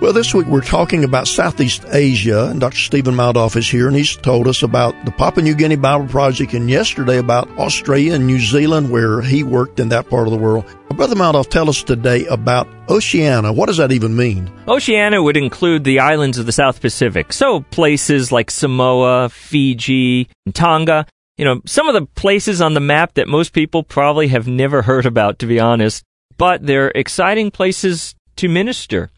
Well, this week we're talking about Southeast Asia, and Dr. Stephen Maldoff is here, and he's told us about the Papua New Guinea Bible Project, and yesterday about Australia and New Zealand, where he worked in that part of the world. Brother Maldoff, tell us today about Oceania. What does that even mean? Oceania would include the islands of the South Pacific, so places like Samoa, Fiji, and Tonga. You know, some of the places on the map that most people probably have never heard about, to be honest, but they're exciting places to minister.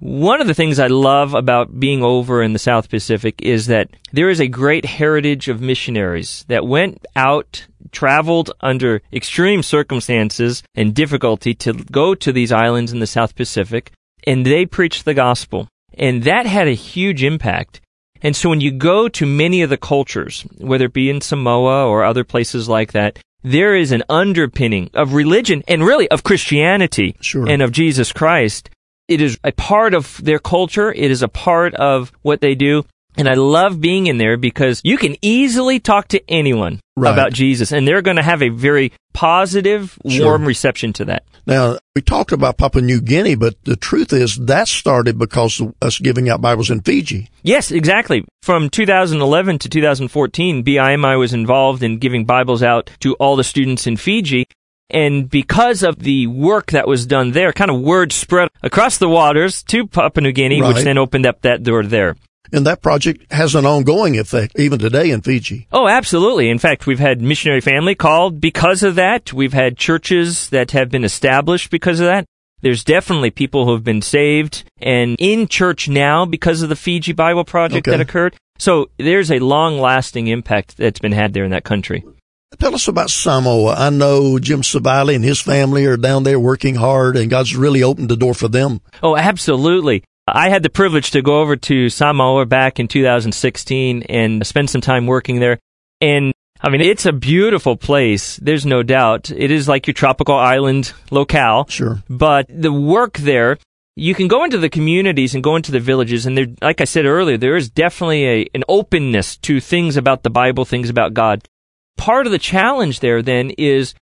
One of the things I love about being over in the South Pacific is that there is a great heritage of missionaries that went out, traveled under extreme circumstances and difficulty to go to these islands in the South Pacific, and they preached the gospel. And that had a huge impact. And so when you go to many of the cultures, whether it be in Samoa or other places like that, there is an underpinning of religion and really of Christianity Sure. and of Jesus Christ it is a part of their culture. It is a part of what they do. And I love being in there because you can easily talk to anyone Right. about Jesus and they're going to have a very positive, Sure. warm reception to that. Now, we talked about Papua New Guinea, but the truth is that started because of us giving out Bibles in Fiji. Yes, exactly. From 2011 to 2014, BIMI was involved in giving Bibles out to all the students in Fiji. And because of the work that was done there, kind of word spread across the waters to Papua New Guinea, which then opened up that door there. And that project has an ongoing effect even today in Fiji. Oh, absolutely. In fact, we've had missionary family called because of that. We've had churches that have been established because of that. There's definitely people who have been saved and in church now because of the Fiji Bible Project Okay. that occurred. So there's a long lasting impact that's been had there in that country. Tell us about Samoa. I know Jim Savali and his family are down there working hard, and God's really opened the door for them. Oh, absolutely. I had the privilege to go over to Samoa back in 2016 and spend some time working there. And I mean, it's a beautiful place. There's no doubt. It is like your tropical island locale. Sure. But the work there, you can go into the communities and go into the villages, and there, like I said earlier, there is definitely a, an openness to things about the Bible, things about God. Part of the challenge there then is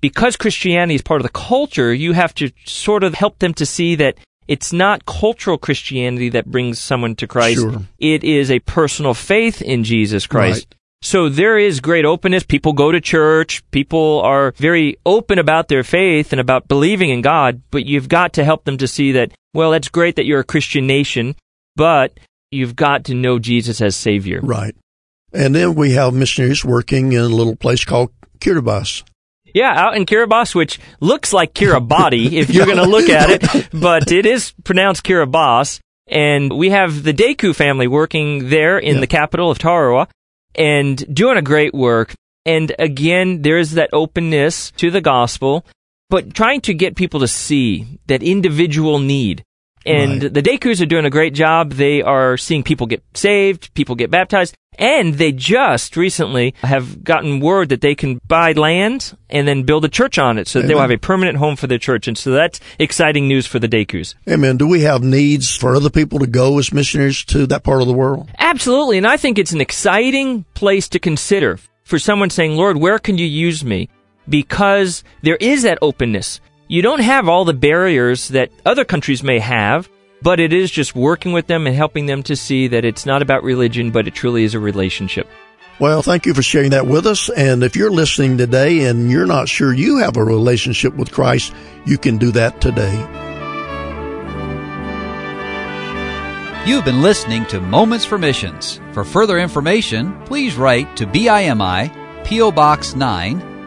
because Christianity is part of the culture, you have to sort of help them to see that it's not cultural Christianity that brings someone to Christ. Sure. It is a personal faith in Jesus Christ. Right. So there is great openness. People go to church. People are very open about their faith and about believing in God, but you've got to help them to see that, well, that's great that you're a Christian nation, but you've got to know Jesus as Savior. Right. And then we have missionaries working in a little place called Kiribati. Yeah, out in Kiribati, which looks like Kiribati if you're going to look at it, but it is pronounced Kiribati. And we have the Deku family working there in Yeah. the capital of Tarawa and doing a great work. And again, there is that openness to the gospel, but trying to get people to see that individual need. And Right. the Dekus are doing a great job. They are seeing people get saved, people get baptized, and they just recently have gotten word that they can buy land and then build a church on it so that they'll have a permanent home for their church. And so that's exciting news for the Dekus. Amen. Do we have needs for other people to go as missionaries to that part of the world? Absolutely. And I think it's an exciting place to consider for someone saying, Lord, where can you use me? Because there is that openness. You don't have all the barriers that other countries may have, but it is just working with them and helping them to see that it's not about religion, but it truly is a relationship. Well, thank you for sharing that with us. And if you're listening today and you're not sure you have a relationship with Christ, you can do that today. You've been listening to Moments for Missions. For further information, please write to BIMI, P.O. Box 9,